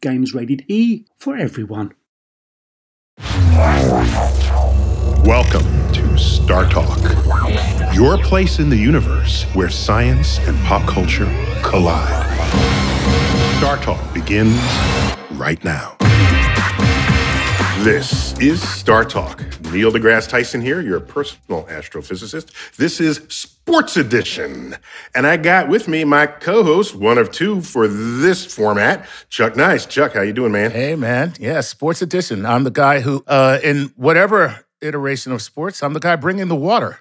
Games rated E for everyone. Welcome to StarTalk, your place in the universe where science and pop culture collide. StarTalk begins right now. This is StarTalk. Neil deGrasse Tyson here, your personal astrophysicist. This is Sports Edition. And I got with me my co-host, one of two for this format, Chuck Nice. Chuck, how you doing, man? Hey, man. Yeah, Sports Edition. I'm the guy who, uh, in whatever iteration of sports, I'm the guy bringing the water.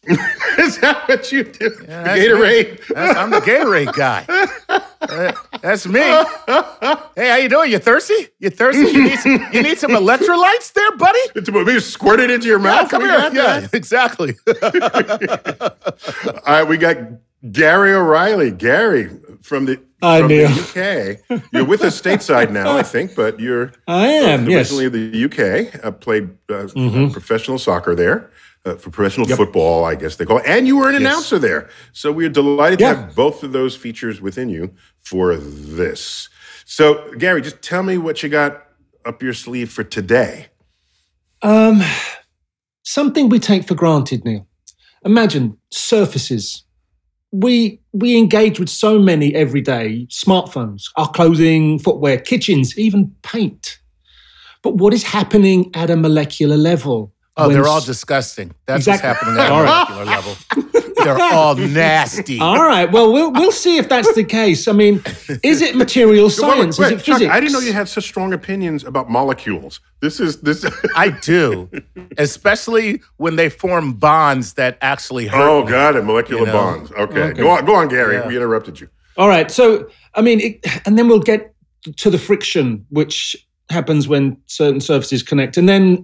is that what you do? Yeah, the that's Gatorade? That's- I'm the Gatorade guy. Uh, that's me. Hey, how you doing? You thirsty? You thirsty? You need some, you need some electrolytes there, buddy? It's about me squirt it into your Yeah, mouth. come We here. Yeah, that? exactly. All right, we got Gary O'Reilly. Gary from the Hi, from Neil. the UK. You're with us stateside now, I think, but you're I am, yes. originally of the UK. I played uh, professional soccer there. Uh, for professional football, I guess they call it. And you were an announcer there. So we're delighted Yeah. to have both of those features within you for this. So, Gary, just tell me what you got up your sleeve for today. Um, something we take for granted, Neil. Imagine surfaces. We we engage with so many every day: smartphones, our clothing, footwear, kitchens, even paint. But what is happening at a molecular level? Oh, when they're all disgusting. That's Exactly. what's happening at a All right. molecular level. They're all nasty. All right. Well, we'll we'll see if that's the case. I mean, is it material science? Wait, is it Chuck, physics? I didn't know you had such strong opinions about molecules. This is this. I do, especially when they form bonds that actually hurt. oh, me. got it. Molecular You know? bonds. Okay. Okay. go on, go on, Gary. Yeah. We interrupted you. All right. So, I mean, it, and then we'll get to the friction, which happens when certain surfaces connect. And then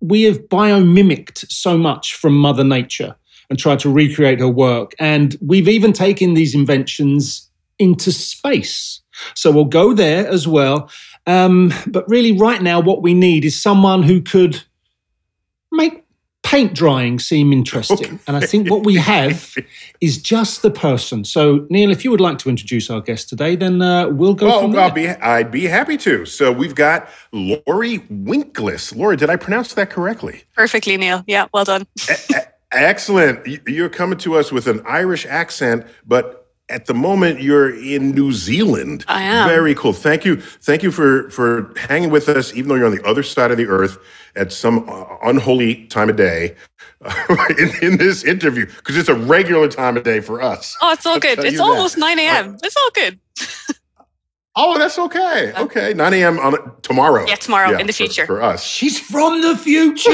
we have biomimicked so much from Mother Nature and tried to recreate her work. And we've even taken these inventions into space. So we'll go there as well. Um, but really, right now, what we need is someone who could paint drying seem interesting. And I think what we have is just the person. So, Neil, if you would like to introduce our guest today, then uh, we'll go Oh, from there. I'll be, I'd be happy to. So we've got Laurie Winkless. Laurie, did I pronounce that correctly? Perfectly, Neil. Yeah, well done. Excellent. You're coming to us with an Irish accent, but at the moment you're in New Zealand. I am. Very cool. Thank you. Thank you for for hanging with us, even though you're on the other side of the earth at some uh, unholy time of day in, in this interview, because it's a regular time of day for us. Oh, it's all good. It's you that. almost 9 a.m. It's all good. Oh, that's okay. Okay, 9 a.m. on tomorrow. Yeah, tomorrow, in the for- future. for us. She's from the future.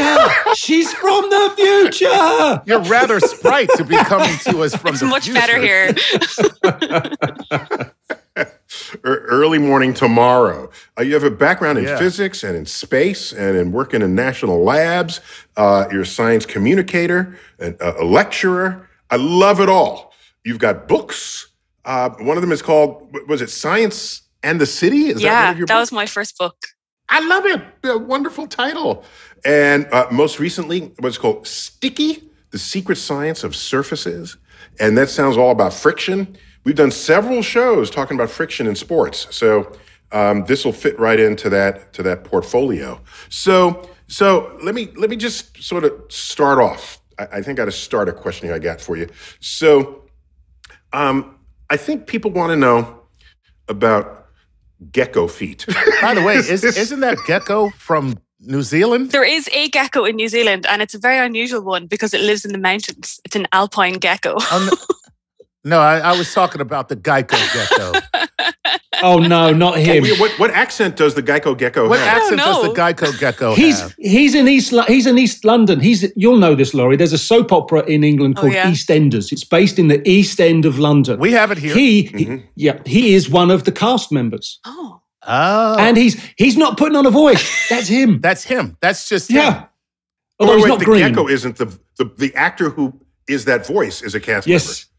She's from the future. You're rather sprite to be coming to us from the future. It's the much future. better here. Er- early morning tomorrow. Uh, you have a background in Yeah. physics and in space and in working in national labs. Uh, you're a science communicator, and a, a lecturer. I love it all. You've got books. Uh, one of them is called, what was it Science and the City? Is that yeah, that books? was my first book. I love it. A wonderful title. And uh, most recently, what's called Sticky, The Secret Science of Surfaces. And that sounds all about friction. We've done several shows talking about friction in sports. So um, this will fit right into that to that portfolio. So so let me let me just sort of start off. I, I think I to start a question here I got for you. So um, I think people want to know about gecko feet. By the way, is, isn't that gecko from New Zealand? There is a gecko in New Zealand, and it's a very unusual one because it lives in the mountains. It's an alpine gecko. Oh, no, no I, I was talking about the Geico gecko. Oh no, not him. Wait, what, what accent does the Geico gecko gecko What have? accent does the. Geico gecko He's have? he's in East he's in East London. He's you'll know this, Laurie. There's a soap opera in England Oh, called yeah? EastEnders. It's based in the East End of London. We have it here. he, Mm-hmm. he- yeah, he is one of the cast members, oh, oh, and he's he's not putting on a voice. That's him. that's him. That's just him. yeah. Oh, Although wait, he's wait, the green. gecko isn't the, the the actor who is that voice is a cast Yes. member.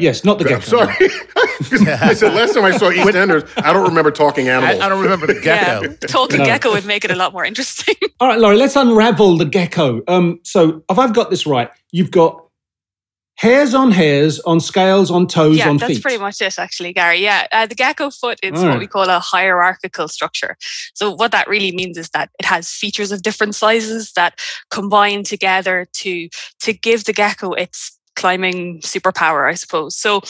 Yes, not the gecko. sorry. I said last time I saw EastEnders, I don't remember talking animals. I don't remember the yeah. gecko. Talking No. gecko would make it a lot more interesting. All right, Laurie, let's unravel the gecko. Um, so if I've got this right, you've got hairs on hairs, on scales, on toes, yeah, on that's feet. pretty much it, actually, Gary. Yeah, uh, the gecko foot is Alright. what we call a hierarchical structure. So, what that really means is that it has features of different sizes that combine together to to give the gecko its climbing superpower, I suppose. So.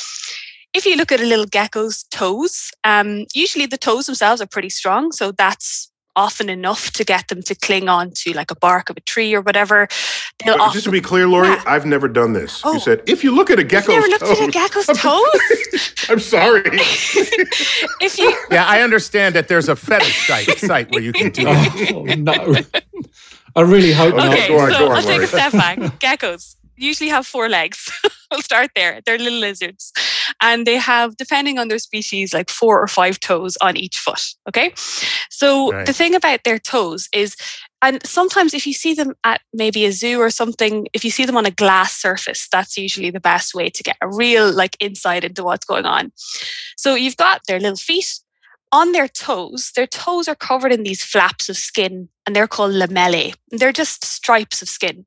If you look at a little gecko's toes, um, usually the toes themselves are pretty strong, so that's often enough to get them to cling on to like a bark of a tree or whatever. They'll But often, just to be clear, Laurie, Yeah. I've never done this. Oh. You said if you look at a You've gecko's never looked toes, at a gecko's toes? I'm sorry. if you Yeah, I understand that there's a fetish site, site where you can do that. Oh, no. I really hope Okay. not. Okay, go on, so go on, I'll take a step back. Geckos usually have four legs. we'll start there. They're little lizards. And they have, depending on their species, like four or five toes on each foot. Okay. So Right. the thing about their toes is, and sometimes if you see them at maybe a zoo or something, if you see them on a glass surface, that's usually the best way to get a real like insight into what's going on. So you've got their little feet. On their toes, their toes are covered in these flaps of skin and they're called lamellae. They're just stripes of skin.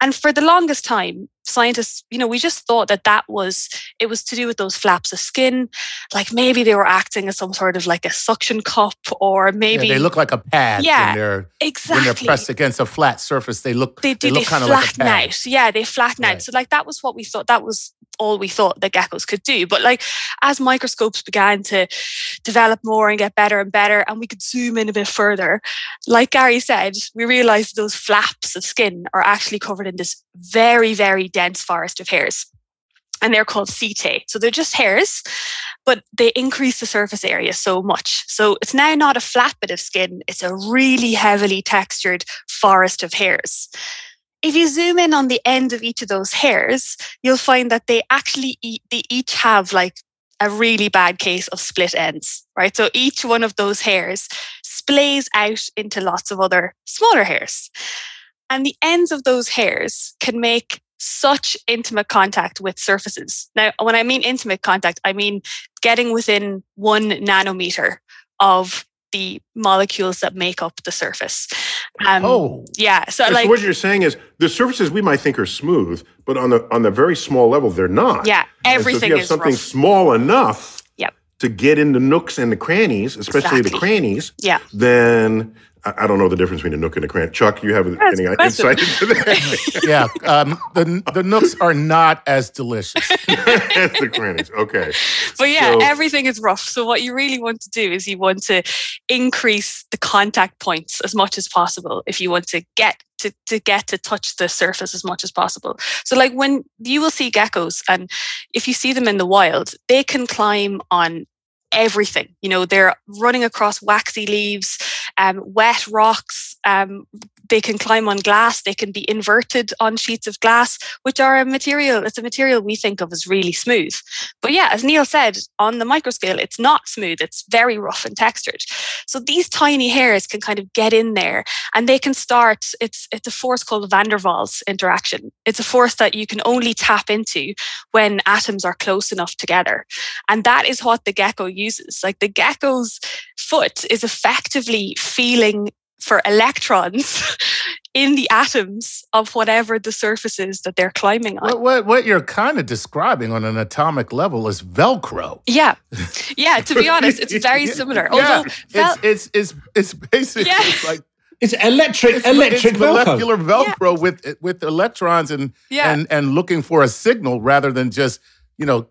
And for the longest time, scientists, you know, we just thought that that was, it was to do with those flaps of skin. Like maybe they were acting as some sort of like a suction cup or Yeah, maybe. they look like a pad Yeah, when they're when they're pressed against a flat surface. They look they do, they look kind of like a flatten pad. out. Yeah, they flatten Right. out. So like that was what we thought, that was all we thought that geckos could do. But like as microscopes began to develop more and get better and better, and we could zoom in a bit further, like Gary said, we realized those flaps of skin are actually covered in this very, very dense forest of hairs. And they're called setae. So they're just hairs, but they increase the surface area so much. So it's now not a flat bit of skin, it's a really heavily textured forest of hairs. If you zoom in on the end of each of those hairs, you'll find that they actually eat, they each have like a really bad case of split ends, right? So each one of those hairs splays out into lots of other smaller hairs. And the ends of those hairs can make such intimate contact with surfaces. Now, when I mean intimate contact, I mean getting within one nanometer of the molecules that make up the surface. Um, Oh, yeah. So, so like, what you're saying is the surfaces we might think are smooth, but on the on the very small level, they're not. yeah, And so everything if you have is something rough. small enough Yep. to get in the nooks and the crannies, especially the crannies, Yeah. then I, I don't know the difference between a nook and a cranny. Chuck, you have That's any a question. insight into that? yeah. Um, the the nooks are not as delicious. As the crannies. Okay. But yeah, So- everything is rough. So what you really want to do is you want to increase the contact points as much as possible if you want to get to, to get to touch the surface as much as possible. So like when you will see geckos and if you see them in the wild, they can climb on everything. You know, they're running across waxy leaves, um, wet rocks. Um, they can climb on glass. They can be inverted on sheets of glass, which are a material. It's a material we think of as really smooth. But yeah, as Neil said, on the microscale, it's not smooth. It's very rough and textured. So these tiny hairs can kind of get in there, and they can start. It's it's a force called van der Waals interaction. It's a force that you can only tap into when atoms are close enough together, and that is what the gecko uses. Like the gecko's foot is effectively feeling for electrons in the atoms of whatever the surface is that they're climbing on. what, what what you're kind of describing on an atomic level is Velcro. Yeah, yeah. To be honest, it's very similar. Yeah, Although, vel- it's, it's it's it's basically Yeah. it's like It's electric, it's, electric it's Velcro. molecular Velcro with with electrons and yeah, and and looking for a signal rather than just you know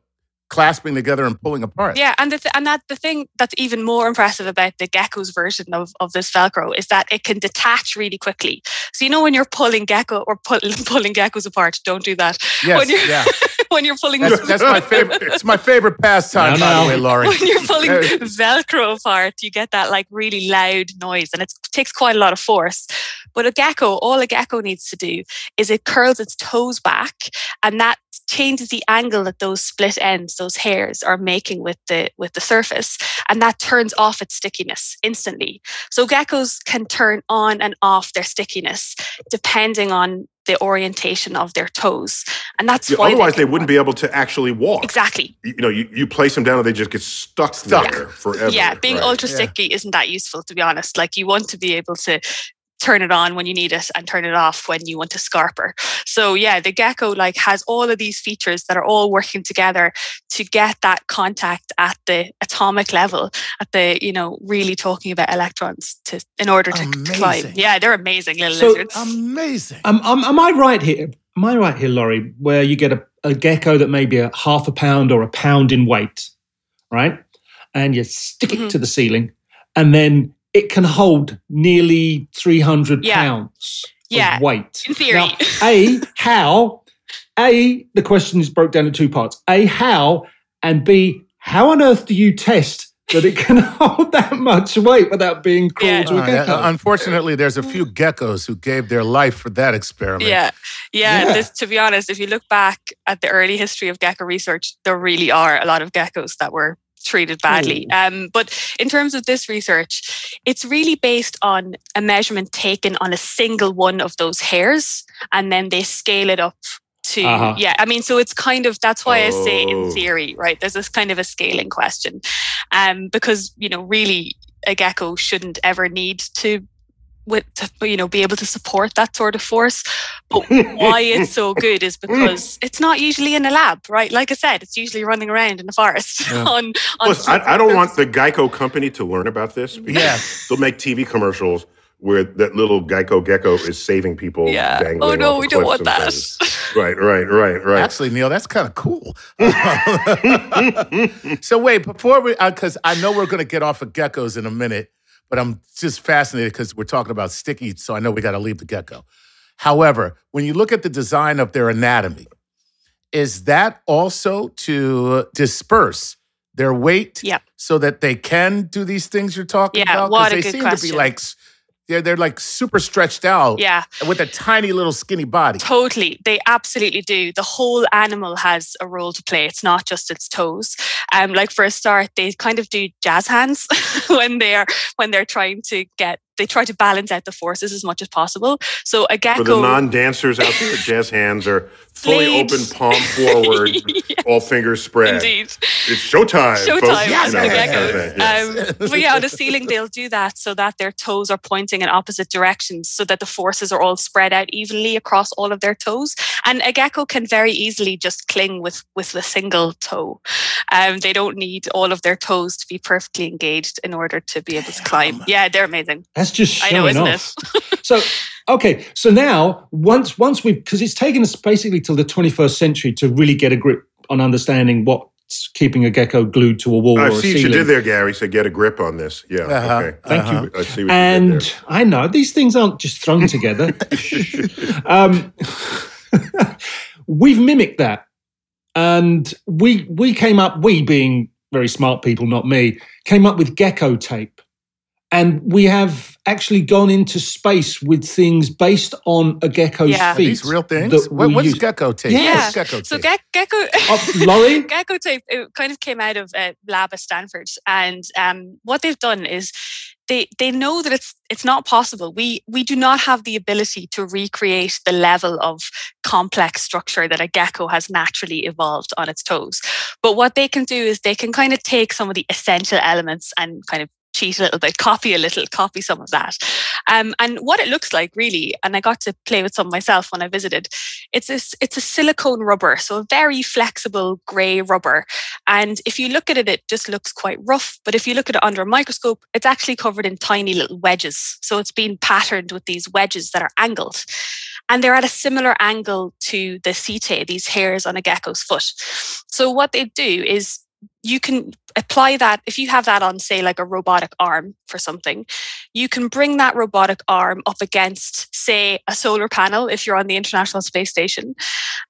clasping together and pulling apart. Yeah, and the th- and that the thing that's even more impressive about the gecko's version of, of this Velcro is that it can detach really quickly. So you know when you're pulling gecko or pull, pulling geckos apart, don't do that. Yes, when you're, yeah. when you're pulling That's, that's my favorite. It's my favorite pastime, No, by no. the way, Laurie. when you're pulling Uh, Velcro apart, you get that like really loud noise and it takes quite a lot of force. But a gecko, all a gecko needs to do is it curls its toes back and that changes the angle that those split ends, those hairs are making with the with the surface. And that turns off its stickiness instantly. So geckos can turn on and off their stickiness depending on the orientation of their toes. And that's Yeah, why otherwise, they can- wouldn't be able to actually walk. Exactly. You know, you, you place them down and they just get stuck, Stuck. there forever. Yeah, being right? ultra Yeah. sticky isn't that useful to be honest. Like you want to be able to turn it on when you need it and turn it off when you want to scarper. So yeah, the gecko like has all of these features that are all working together to get that contact at the atomic level, at the, you know, really talking about electrons to in order to climb. Yeah, they're amazing little So, lizards. Amazing. Um, um, am I right here? Am I right here, Laurie, where you get a, a gecko that may be a half a pound or a pound in weight, right? And you stick it Mhm. to the ceiling, and then it can hold nearly 300 Yeah. pounds Yeah, of weight. in theory. Now, a, how? A, the question is broke down in two parts. A, how? And B, how on earth do you test that it can hold that much weight without being cruel Yeah. to a Uh, unfortunately, there's a few geckos who gave their life for that experiment. Yeah, yeah. Yeah. This, to be honest, if you look back at the early history of gecko research, there really are a lot of geckos that were treated badly. Um, but in terms of this research, it's really based on a measurement taken on a single one of those hairs, and then they scale it up. To Uh-huh. yeah, I mean, so it's kind of that's why I say in Oh. theory, right? There's this kind of a scaling question, um, because you know, really, a gecko shouldn't ever need to with to, you know be able to support that sort of force but why it's so good is because it's not usually in a lab right like i said it's usually running around in the forest Yeah. on, on Plus, I, I don't want the Geico company to learn about this. Yeah. They'll make TV commercials where that little Geico gecko is saving people. yeah oh, Dangling oh no off we don't want that. Right, right, right, right. Actually, Neil, that's kind of cool. so wait, before we, uh, because I know we're going to get off of geckos in a minute, but I'm just fascinated because we're talking about sticky, so I know we got to leave the gecko. However, when you look at the design of their anatomy, is that also to disperse their weight Yep. so that they can do these things you're talking Yeah, about? a they good seem to be question. like they're they're like super stretched out yeah with a tiny little skinny body. Totally. They absolutely do. The whole animal has a role to play. It's not just its toes. Um, like for a start, they kind of do jazz hands when they're when they're trying to get they try to balance out the forces as much as possible. So a gecko For the non-dancers out there, jazz hands are fully Blade. open, palm forward, Yeah, all fingers spread. Indeed. It's showtime. Showtime folks. yes, the that kind of geckos. yes. Um, but yeah, on the ceiling they'll do that so that their toes are pointing in opposite directions, so that the forces are all spread out evenly across all of their toes. And a gecko can very easily just cling with with a single toe. Um, they don't need all of their toes to be perfectly engaged in order to be able to climb. Yeah, they're amazing. That's just I showing know, isn't off. so okay, so now once once we because it's taken us basically till the 21st century to really get a grip on understanding what's keeping a gecko glued to a wall I or a see what you did there, Gary. So get a grip on this. Yeah. Uh-huh. Okay. Thank Uh-huh. you. I see what And you did I know these things aren't just thrown together. um, we've mimicked that, and we we came up. We being very smart people, not me, came up with gecko tape, and we have actually gone into space with things based on a gecko's Yeah. Are feet. these real things? that What, what's use. gecko tape? Yes. What's gecko So tape? ge- gecko. Oh, Laurie? Gecko tape it kind of came out of a lab at Stanford, and um, what they've done is they they know that it's it's not possible. We we do not have the ability to recreate the level of complex structure that a gecko has naturally evolved on its toes. But what they can do is they can kind of take some of the essential elements and kind of cheat a little bit, copy a little, copy some of that. Um, and what it looks like really, and I got to play with some myself when I visited, it's a, it's a silicone rubber, so a very flexible grey rubber. And if you look at it, it just looks quite rough. But if you look at it under a microscope, it's actually covered in tiny little wedges. So it's been patterned with these wedges that are angled. And they're at a similar angle to the setae, these hairs on a gecko's foot. So what they do is you can apply that if you have that on say like a robotic arm for something you can bring that robotic arm up against say a solar panel if you're on the international space station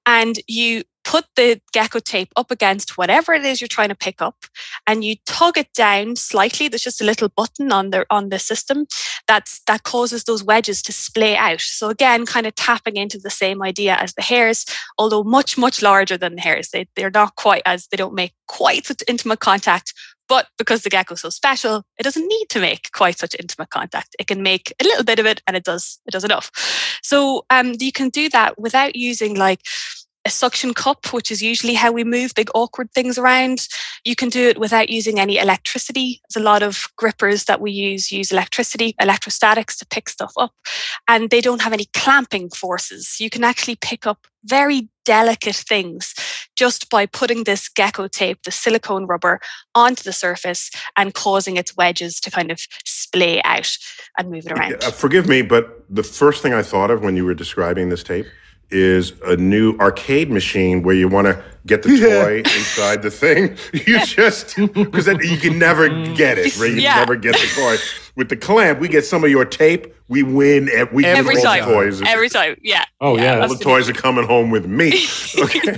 and you put the gecko tape up against whatever it is you're trying to pick up and you tug it down slightly there's just a little button on the on the system that's that causes those wedges to splay out so again kind of tapping into the same idea as the hairs although much much larger than the hairs they, they're not quite as they don't make quite such intimate contact but because the gecko is so special, it doesn't need to make quite such intimate contact. It can make a little bit of it and it does it does enough. So um, you can do that without using like a suction cup, which is usually how we move big awkward things around. You can do it without using any electricity. There's a lot of grippers that we use use electricity, electrostatics to pick stuff up, and they don't have any clamping forces. You can actually pick up very delicate things just by putting this gecko tape, the silicone rubber, onto the surface and causing its wedges to kind of splay out and move it around. Uh, forgive me, but the first thing I thought of when you were describing this tape is a new arcade machine where you want to get the toy inside the thing. You just because you can never get it, right? You Yeah. never get the toy. With the clamp, we get some of your tape. We win. ev- We Every win all time. the toys. Every time, yeah. Oh, yeah. all the toys are coming home with me. Okay,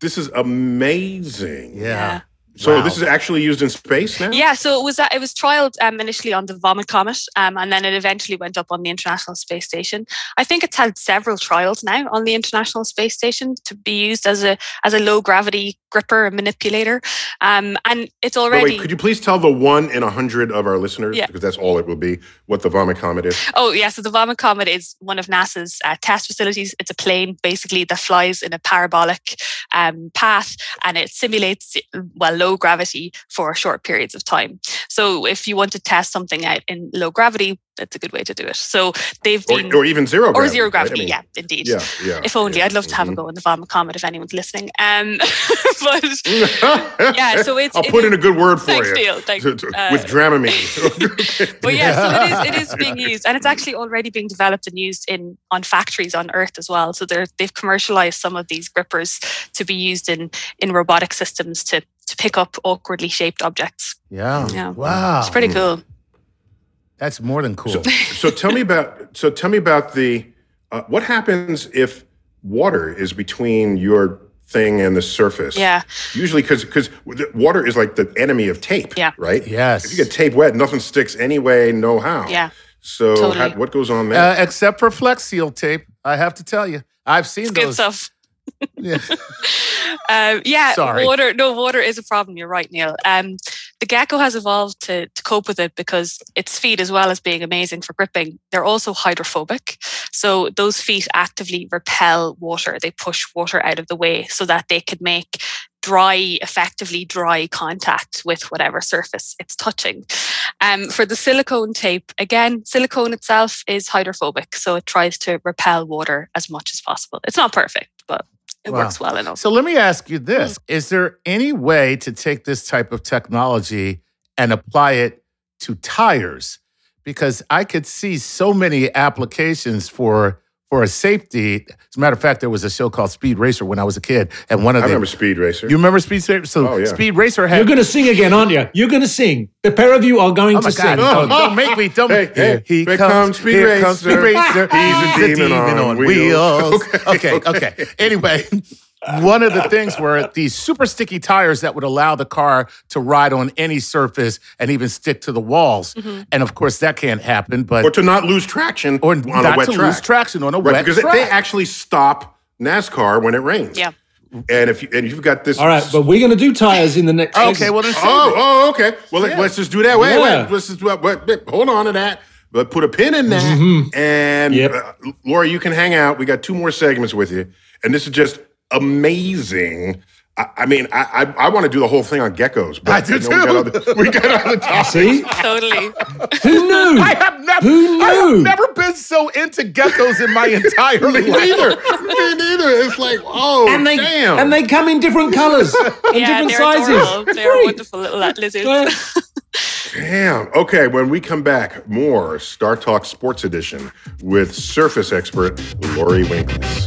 this is amazing. Yeah. So Wow. this is actually used in space now. Yeah, so it was it was trialed um, initially on the Vomit Comet, um, and then it eventually went up on the International Space Station. I think it's had several trials now on the International Space Station to be used as a as a low gravity gripper and manipulator, um, and it's already. wait, could you please tell the one in a hundred of our listeners, Yeah. because that's all it will be, what the Vomit Comet is? Oh, yeah. So the Vomit Comet is one of NASA's uh, test facilities. It's a plane basically that flies in a parabolic um, path and it simulates, well, low gravity for short periods of time. So if you want to test something out in low gravity, that's a good way to do it. So they've been. or even zero or gravity. zero right? I gravity, mean, yeah, indeed. Yeah, yeah. If only, yeah. I'd love to have a Mhm. go in the Vomit Comet if anyone's listening. Um, but yeah, so it's. I'll it put in a good word for Thanks, you. Neil. Thank- To- to- uh, with Dramamine. But yeah, so it is, it is being used, and it's actually already being developed and used in on factories on Earth as well. So they're they've commercialized some of these grippers to be used in in robotic systems to to pick up awkwardly shaped objects. Yeah. Yeah. Wow. It's pretty cool. That's more than cool. so, so tell me about so tell me about the uh, what happens if water is between your thing and the surface. Yeah. Usually, because because water is like the enemy of tape. Yeah. Right. Yes. If you get tape wet, nothing sticks anyway. No how. Yeah. So Totally. how, what goes on there? Uh, except for Flex Seal tape, I have to tell you, I've seen It's good stuff. Yeah. Um, yeah, Sorry. water. No, water is a problem. You're right, Neil. Um, the gecko has evolved to, to cope with it because its feet, as well as being amazing for gripping, they're also hydrophobic. So those feet actively repel water. They push water out of the way so that they could make dry, effectively dry contact with whatever surface it's touching. Um, for the silicone tape, again, silicone itself is hydrophobic, so it tries to repel water as much as possible. It's not perfect, but it Wow. works well enough. So let me ask you mm. this Is there any way to take this type of technology and apply it to tires? Because I could see so many applications for for a safety. As a matter of fact, there was a show called Speed Racer when I was a kid, and one of them. I them. remember Speed Racer. You remember Speed Racer? So Oh, yeah. Speed Racer had. You're going to sing again, aren't you? You're going to sing. The pair of you are going Oh my to God! sing. No, don't make me. Don't Hey, hey, he here comes. comes Speed here comes Speed Racer. Racer. He's a demon on wheels. Okay. okay, okay. Anyway, one of the things were these super sticky tires that would allow the car to ride on any surface and even stick to the walls. Mm-hmm. And of course, that can't happen. But or to not lose traction or on not a wet to track. lose traction on a Right, wet because track. they actually stop NASCAR when it rains. Yeah. And if you, and you've got this. All right, but we're going to do tires in the next. okay, well then save Oh, oh, okay. Well, let, us just do that. Wait, Yeah. wait. Let's just wait, wait, wait, hold on to that. But put a pin in that. And Yep. uh, Laura, you can hang out. We got two more segments with you, and this is just amazing. I, I mean, I I, I want to do the whole thing on geckos, but I do you know, We got other, we got other topics. See? Totally. Who knew? I have never, Who I have knew? never been so into geckos in my entire Me life. neither. Me neither. It's like, oh, and they damn. and they come in different colours and yeah, different they're sizes. adorable. They're Great. wonderful little lizards. Damn. Okay, when we come back, more StarTalk Sports Edition with surface expert Laurie Winkless.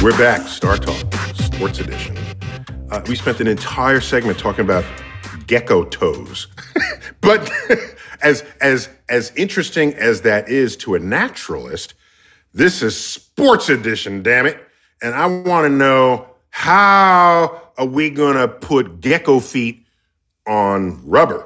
We're back, StarTalk, Sports Edition. Uh, we spent an entire segment talking about gecko toes, but as as as interesting as that is to a naturalist, this is Sports Edition. Damn it! And I want to know how are we gonna put gecko feet on rubber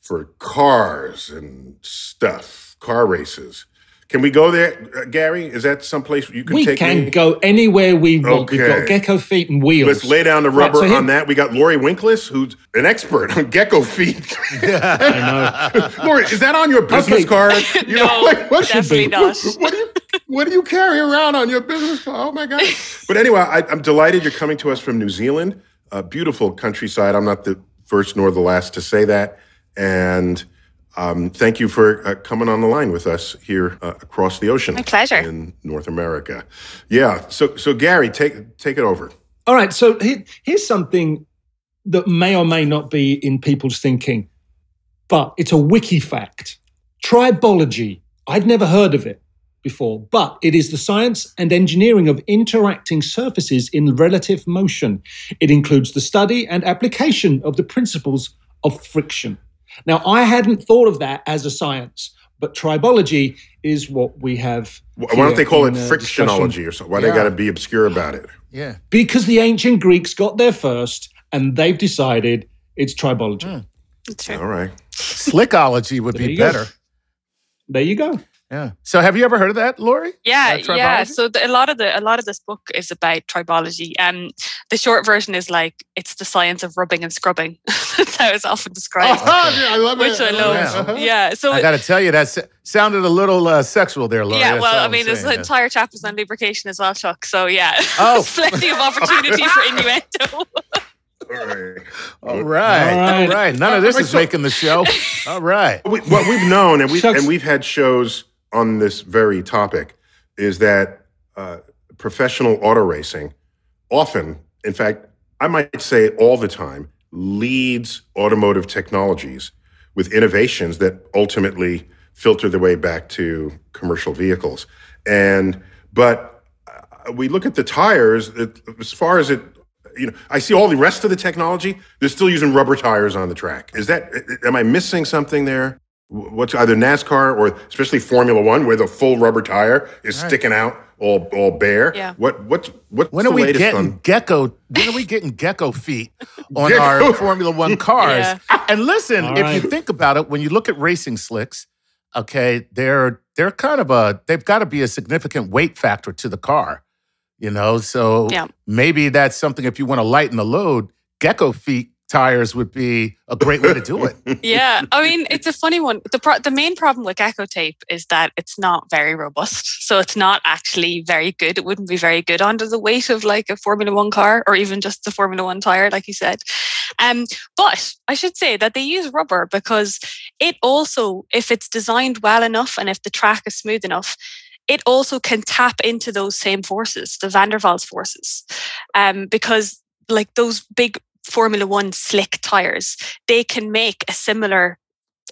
for cars and stuff, car races? Can we go there, uh, Gary? Is that someplace you can we take We can me? go anywhere we want. We've got gecko feet and wheels. Let's lay down the Right, rubber so here- on that. We got Laurie Winkless, who's an expert on gecko feet. I know. Laurie, is that on your business Okay. card? You no, what should definitely be? not. What do you what do you carry around on your business card? Oh my god! But anyway, I, I'm delighted you're coming to us from New Zealand, a beautiful countryside. I'm not the first nor the last to say that, and. Um, thank you for uh, coming on the line with us here uh, across the ocean. My pleasure. In North America, yeah. So, so Gary, take take it over. All right, so here, here's something that may or may not be in people's thinking, but it's a wiki fact. Tribology. I'd never heard of it before, but it is the science and engineering of interacting surfaces in relative motion. It includes the study and application of the principles of friction. Now, I hadn't thought of that as a science, but tribology is what we have. Why don't they call it in, uh, discussion. frictionology or something? Why they got to be obscure about it? Yeah. Because the ancient Greeks got there first and they've decided it's tribology. That's true. All right. Slickology would be you go. better. There you go. Yeah. So have you ever heard of that, Laurie? Yeah, Uh, yeah. So the, a lot of the a lot of this book is about tribology. Um, the short version is like it's the science of rubbing and scrubbing. That's how it's often described. yeah, I love Which I love. Yeah. Uh-huh. Yeah. So I got to tell you, that sounded a little uh, sexual there, Laurie. yeah, That's well, I mean, there's saying, an entire chapters on lubrication as well, Chuck. So yeah, Oh. plenty of opportunity for innuendo. All right. All. All right. right. None of this is making the show. All right. We, what we've known, and we've and we've had shows on this very topic, is that uh, professional auto racing often, in fact, I might say all the time, leads automotive technologies with innovations that ultimately filter their way back to commercial vehicles. And but uh, we look at the tires it, as far as it you know i see all the rest of the technology they're still using rubber tires on the track is that am i missing something there what's either nascar or especially formula one where the full rubber tire is sticking out all all bare Yeah. what what's what's When the are we getting on gecko? When are we getting gecko feet on Gecko. our Formula One cars? Yeah. And listen, All if right. you think about it, when you look at racing slicks, okay, they're they're kind of a they've got to be a significant weight factor to the car, you know. So Yeah. maybe that's something if you want to lighten the load, gecko feet tires would be a great way to do it. yeah, I mean, it's a funny one. The pro- the main problem with Gecko tape is that it's not very robust, so it's not actually very good. It wouldn't be very good under the weight of like a Formula One car or even just the Formula One tire, like you said. Um, but I should say that they use rubber because it also, if it's designed well enough and if the track is smooth enough. It also can tap into those same forces, the Van der Waals forces, um, because like those big Formula One slick tires, they can make a similar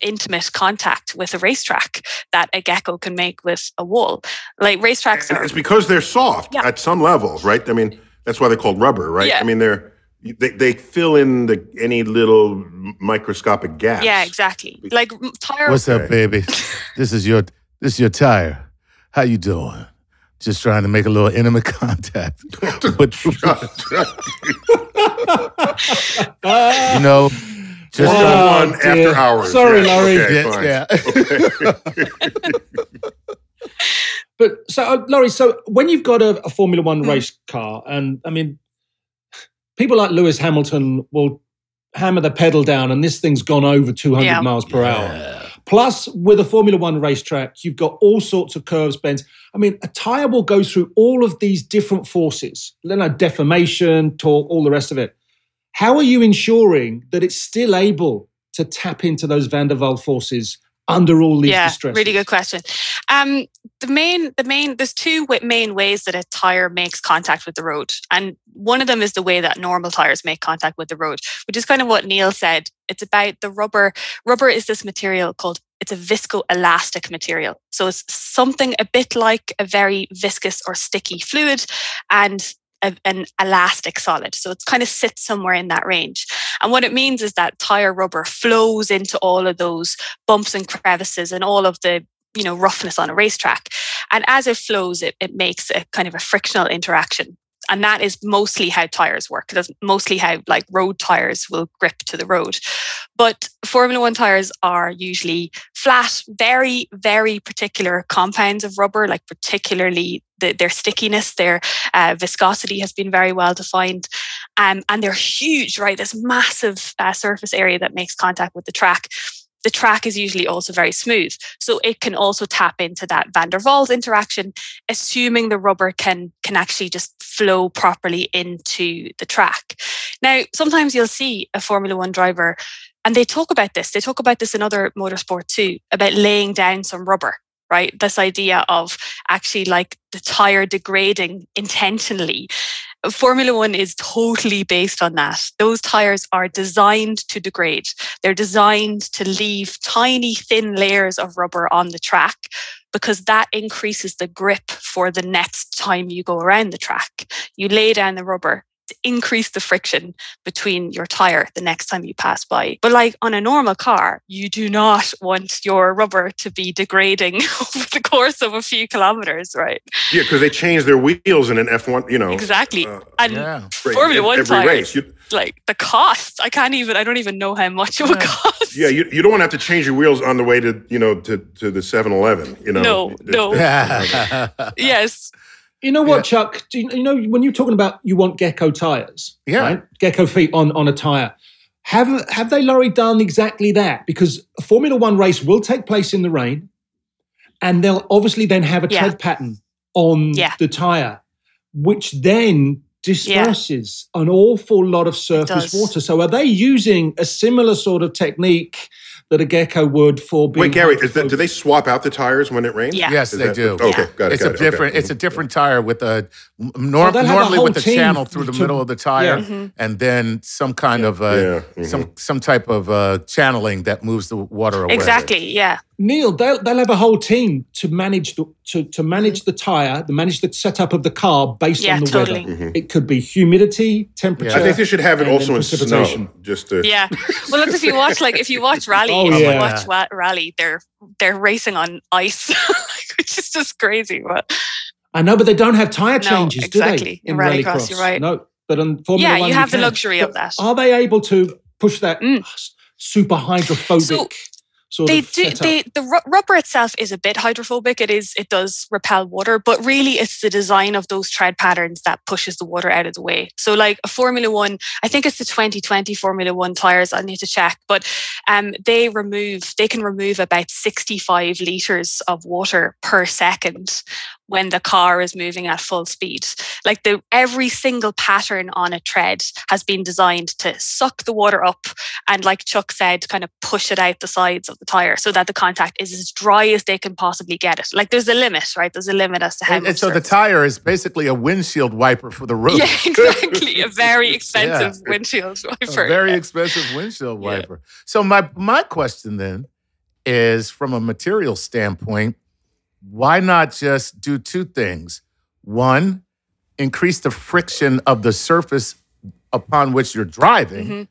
intimate contact with a racetrack that a gecko can make with a wall. Like racetracks are it's because they're soft Yeah. at some levels right i mean that's why they're called rubber right Yeah. i mean they're they, they fill in the any little microscopic gaps yeah, exactly. Like tire What's up, baby? This is your this is your tire. How you doing? Just trying to make a little intimate contact. but you know, just Formula Oh, One dear. after hours. Sorry, yeah, Larry. Okay, Yeah, fine. yeah. Okay. But so, uh, Laurie, so when you've got a, a Formula. One race car, and I mean, people like Lewis Hamilton will hammer the pedal down, and this thing's gone over 200 Yeah. miles per hour. Plus, with a Formula One racetrack, you've got all sorts of curves, bends. I mean, a tire will go through all of these different forces, you know, deformation, torque, all the rest of it. How are you ensuring that it's still able to tap into those Van der Waal forces under all these yeah, distresses? really good question. Um, the main, the main, there's two main ways that a tire makes contact with the road, and one of them is the way that normal tires make contact with the road, which is kind of what Neil said. It's about the rubber. Rubber is this material called it's a viscoelastic material, so it's something a bit like a very viscous or sticky fluid, and a, an elastic solid. So it kind of sits somewhere in that range. And what it means is that tire rubber flows into all of those bumps and crevices and all of the you know roughness on a racetrack. And as it flows, it, it makes a kind of a frictional interaction. And that is mostly how tires work. That's mostly how like road tires will grip to the road. But Formula One tires are usually flat, very, very particular compounds of rubber, like particularly the, their stickiness, their uh, viscosity has been very well defined. Um, and they're huge, right? This massive uh, surface area that makes contact with the track. The track is usually also very smooth. So it can also tap into that Van der Waals interaction, assuming the rubber can, can actually just flow properly into the track. Now, sometimes you'll see a Formula One driver, and they talk about this. They talk about this in other motorsport too, about laying down some rubber right? This idea of actually like the tire degrading intentionally. Formula One is totally based on that. Those tires are designed to degrade. They're designed to leave tiny, thin layers of rubber on the track because that increases the grip for the next time you go around the track. You lay down the rubber to increase the friction between your tire the next time you pass by. But like on a normal car, you do not want your rubber to be degrading over the course of a few kilometers, right? Yeah, because they change their wheels in an F1, you know. Exactly. uh, and Yeah. Formula One every tires, race. You, like the cost, I can't even, I don't even know how much it would Yeah. cost. yeah, you, you don't want to have to change your wheels on the way to, you know, to, to the 7-Eleven, you know. No, no. yes. You know what, Yeah. Chuck? Do you, you know when you're talking about you want gecko tires, Yeah. right? Gecko feet on on a tire. Have have they, Laurie, done exactly that? Because a Formula One race will take place in the rain, and they'll obviously then have a Yeah. tread pattern on Yeah. the tire, which then disperses an awful lot of surface water. So are they using a similar sort of technique that a gecko would for being Wait, Gary, is that, do they swap out the tires when it rains? Yeah. Yes, Is they that- do. Okay, Yeah. got it. It's got a it, different. okay. It's a different tire with a nor- Oh, they'll a normally with the channel through the to- middle of the tire, Yeah. and then some kind of uh, Yeah, some some type of uh, channeling that moves the water away. Exactly. Yeah. Neil, they'll, they'll have a whole team to manage the to, to manage the tire, to manage the setup of the car based Yeah, on the totally. weather. It could be humidity, temperature. I think they should have it also in precipitation. snow, just to. Yeah. Well, look, if you watch, like, if you watch Rally, Oh, if yeah. you watch wa- Rally, they're they're racing on ice, which is just crazy. But I know, but they don't have tire No, changes, do exactly. they? In Rallycross, you're right. No, but on Formula Yeah, One, you have the can. luxury of that. Are they able to push that Mm. super hydrophobic So, sort they of do they, the rubber itself is a bit hydrophobic. It is it does repel water but really it's the design of those tread patterns that pushes the water out of the way. So like a formula one i think it's the 2020 formula one tires i need to check but um, they remove they can remove about 65 liters of water per second when the car is moving at full speed. Like the every single pattern on a tread has been designed to suck the water up and like chuck said kind of push it out the sides of the tire so that the contact is as dry as they can possibly get it. Like there's a limit right? There's a limit as to how And, and much so the tire is basically a windshield wiper for the road. yeah exactly. A very expensive windshield a wiper. very expensive windshield Yeah. wiper. So my my question then is from a material standpoint, why not just do two things? One, increase the friction of the surface upon which you're driving, Mhm.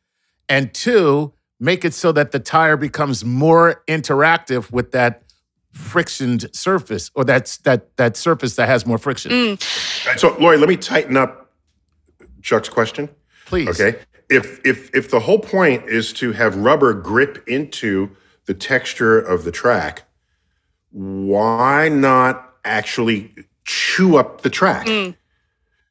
and two, make it so that the tire becomes more interactive with that frictioned surface or that's that that surface that has more friction. Mm. So, Laurie, let me tighten up Chuck's question. Please. Okay. If if if the whole point is to have rubber grip into the texture of the track, why not actually chew up the track? Mm.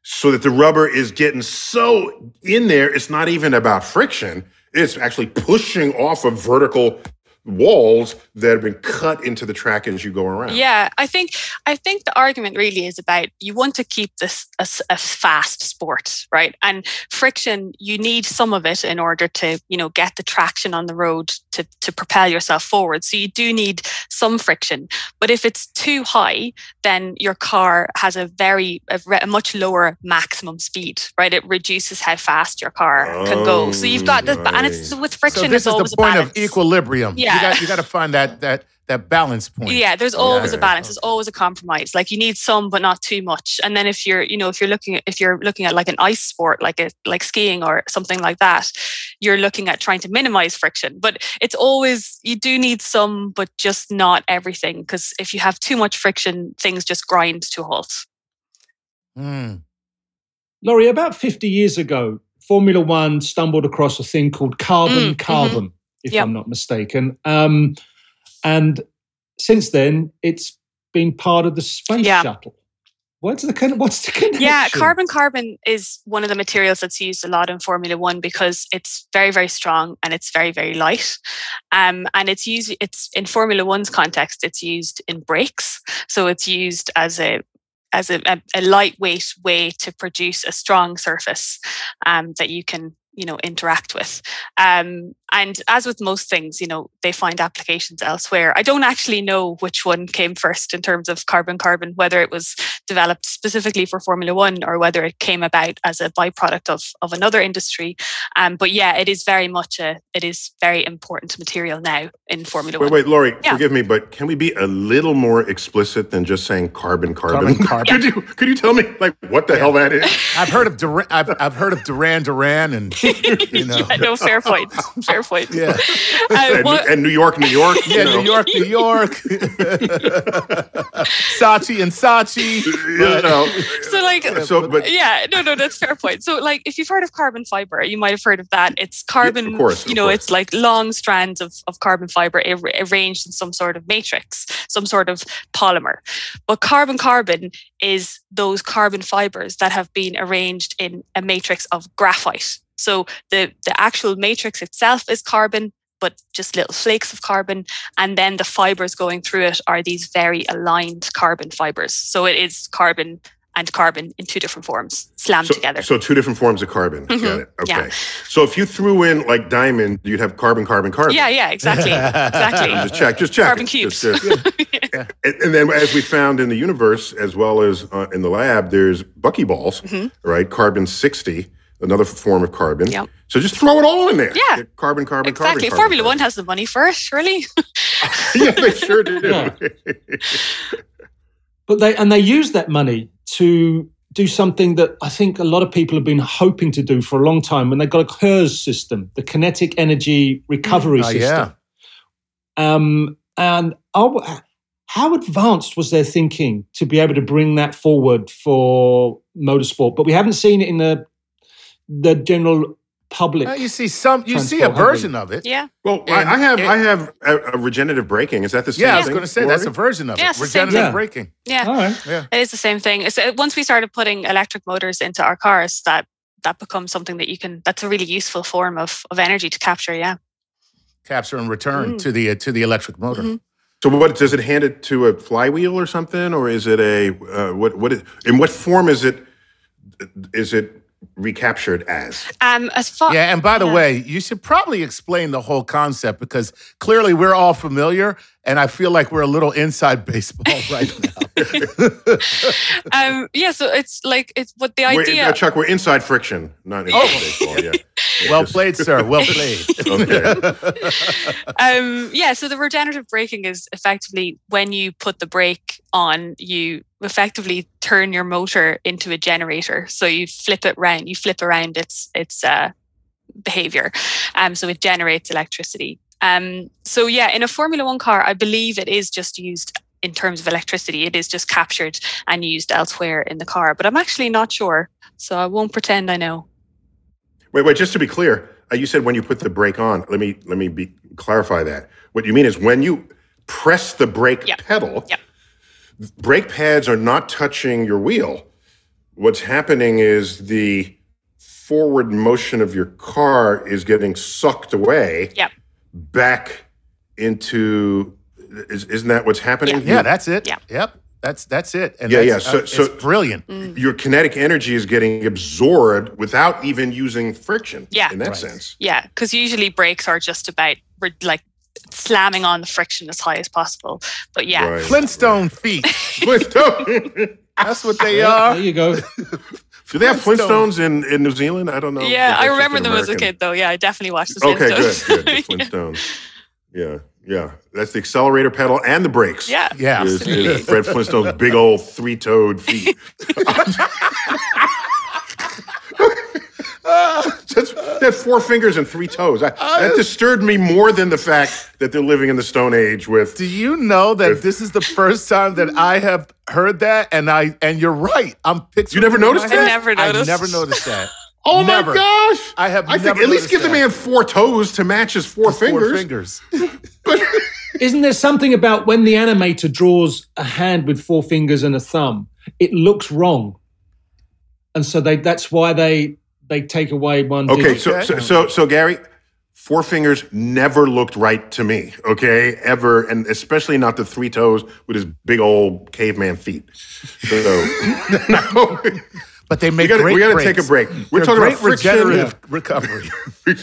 So that the rubber is getting so in there, it's not even about friction. It's actually pushing off a vertical walls that have been cut into the track as you go around. Yeah, I think I think the argument really is about you want to keep this a fast sport, right? And friction, you need some of it in order to, you know, get the traction on the road to to propel yourself forward. So you do need some friction. But if it's too high, then your car has a very a, a much lower maximum speed, right? It reduces how fast your car can go. So you've got this, and it's oh, with friction. So this it's is always the point of equilibrium. Yeah. You got you got to find that that that balance point. Yeah, there's always Yeah. a balance. There's always a compromise. Like you need some, but not too much. And then if you're, you know, if you're looking at if you're looking at like an ice sport, like a like skiing or something like that, you're looking at trying to minimize friction. But it's always you do need some, but just not everything. Because if you have too much friction, things just grind to a halt. Hmm. Laurie, about 50 years ago, Formula One stumbled across a thing called carbon Mm, mhm. carbon, if Yep. I'm not mistaken. Um, and since then, it's been part of the space Yeah. shuttle. What's the con- what's the connection? Yeah, carbon carbon is one of the materials that's used a lot in Formula One because it's very very strong and it's very very light. Um, and it's used it's in Formula One's context it's used in brakes, so it's used as a as a, a, a lightweight way to produce a strong surface um, that you can you know interact with um, and as with most things you know they find applications elsewhere i don't actually know which one came first in terms of carbon carbon whether it was developed specifically for formula one or whether it came about as a byproduct of, of another industry um, but yeah it is very much a it is very important material now in formula Wait, one wait, Laurie, Yeah. forgive me, but can we be a little more explicit than just saying carbon, carbon? Carbon, carbon. could you could you tell me like what the hell that is? I've heard of Duran, I've, I've heard of Duran Duran and you know yeah, no fair point fair point yeah Uh, and, and New York, New York. yeah know. New York New York Saatchi and Saatchi You know. so like So, but yeah no no that's fair point so like if you've heard of carbon fiber you might have heard of that it's carbon course, of you know course. it's like long strands of, of carbon fiber arranged in some sort of matrix some sort of polymer but carbon carbon is those carbon fibers that have been arranged in a matrix of graphite so the the actual matrix itself is carbon but just little flakes of carbon and then the fibers going through it are these very aligned carbon fibers so it is carbon and carbon in two different forms, slammed So, together. so two different forms of carbon. Got it. Okay. yeah. So if you threw in like diamond, you'd have carbon, carbon, carbon. yeah, yeah, exactly, exactly. Just check. Just check. Carbon it. cubes. Just, uh, and, and then, as we found in the universe, as well as uh, in the lab, there's buckyballs, right? Carbon sixty, another form of carbon. Yep. So just throw it all in there. Yeah. Get Carbon, carbon, exactly. carbon. Formula carbon, One has the money for it, surely. yeah, they sure do. Yeah. But they and they use that money to do something that I think a lot of people have been hoping to do for a long time when they've got a KERS system, the kinetic energy recovery Oh, system. Um, and oh, how advanced was their thinking to be able to bring that forward for motorsport? But we haven't seen it in the the general public. Uh, you see some, you see a Transport, have we? version of it. yeah. Well, And I, I have it- I have a, a regenerative braking. Is that the same Yeah, I was thing? going to say that's a version of Yeah, it. it's the same Regenerative thing. braking. Yeah. All right. Yeah. It is the same thing. It's, uh, once we started putting electric motors into our cars, that that becomes something that you can. That's a really useful form of of energy to capture. Yeah. Capture and return Mm. to the uh, to the electric motor. Mhm. So what does it hand it to a flywheel or something, or is it a uh, what what is, in what form is it is it recaptured as? Um. As far. Yeah, and by the Yeah. way, you should probably explain the whole concept because clearly we're all familiar, and I feel like we're a little inside baseball right now. Um. Yeah. So it's like it's what the We're- idea. uh, Chuck, we're inside friction, not inside baseball. Yeah. Yeah, well just- played, sir. Well played. Um, yeah, so the regenerative braking is effectively when you put the brake on, you effectively turn your motor into a generator. So you flip it round, you flip around its its uh, behavior, um, so it generates electricity. Um, so yeah, in a Formula One car, I believe it is just used in terms of electricity. It is just captured and used elsewhere in the car, but I'm actually not sure. So I won't pretend I know. Wait, wait. Just to be clear, uh, you said when you put the brake on. Let me let me be clarify that. What you mean is when you press the brake Yep. pedal, Yep. brake pads are not touching your wheel. What's happening is the forward motion of your car is getting sucked away Yep. back into. Is, isn't that what's happening? yeah, that's it. Yeah. Yep. That's that's it. And Yeah, that's, yeah, so- uh, so- it's brilliant. your kinetic energy is getting absorbed without even using friction. Yeah. in that Right. sense. Yeah, because usually brakes are just about like slamming on the friction as high as possible. But yeah, Right. Flintstone feet. Flintstone. That's what they Yeah, are. there you go. Do they have Flintstones. Flintstones in, in New Zealand? I don't know. yeah, I remember an them as a kid though. Yeah, I definitely watched the Flintstones. Okay, good, good. The Flintstones. Yeah, yeah. Yeah, that's the accelerator pedal and the brakes. yeah, Yeah. Is, is Fred Flintstone's big old three-toed feet. That's, they have four fingers and three toes. I, that disturbed me more than the fact that they're living in the Stone Age with. Do you know that this is the first time that I have heard that? And I and you're right. I'm picturing. You never it in my noticed head. that? I never I noticed. never noticed that. Oh Never. my gosh! I have I think at least give the man four toes to match his four Four fingers. Fingers. Isn't there something about when the animator draws a hand with four fingers and a thumb, it looks wrong, and so they that's why they they take away one. Okay, digit. so, Okay. so so so Gary, four fingers never looked right to me. Okay, ever, and especially not the three toes with his big old caveman feet. So, no. But they we make got great we got to take a break. We're They're talking great about friction. regenerative recovery.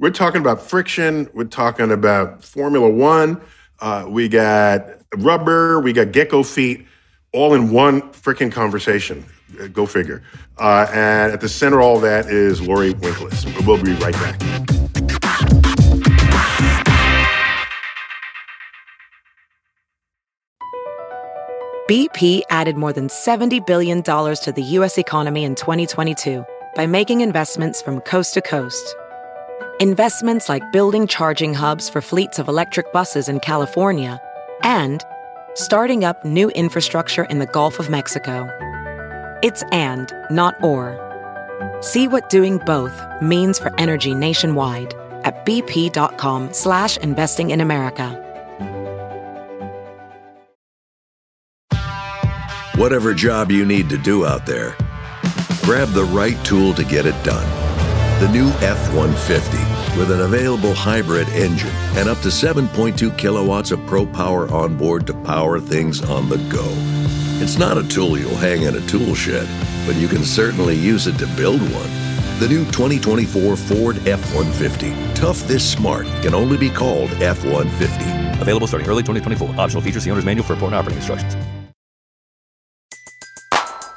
We're talking about friction. We're talking about Formula One. Uh, we got rubber. We got gecko feet, all in one freaking conversation. Uh, Go figure. Uh, and at the center of all that is Laurie Winkless. We'll be right back. BP added more than $70 billion to the U.S. economy in 2022 by making investments from coast to coast. Investments like building charging hubs for fleets of electric buses in California and starting up new infrastructure in the Gulf of Mexico. It's and, not or. See what doing both means for energy nationwide at bp.com slash investing in America. Whatever job you need to do out there, grab the right tool to get it done. The new F 150 with an available hybrid engine and up to 7.2 kilowatts of pro power on board to power things on the go. It's not a tool you'll hang in a tool shed, but you can certainly use it to build one. The new 2024 Ford F 150. Tough this smart can only be called F 150. Available starting early 2024. Optional features the owner's manual for important operating instructions.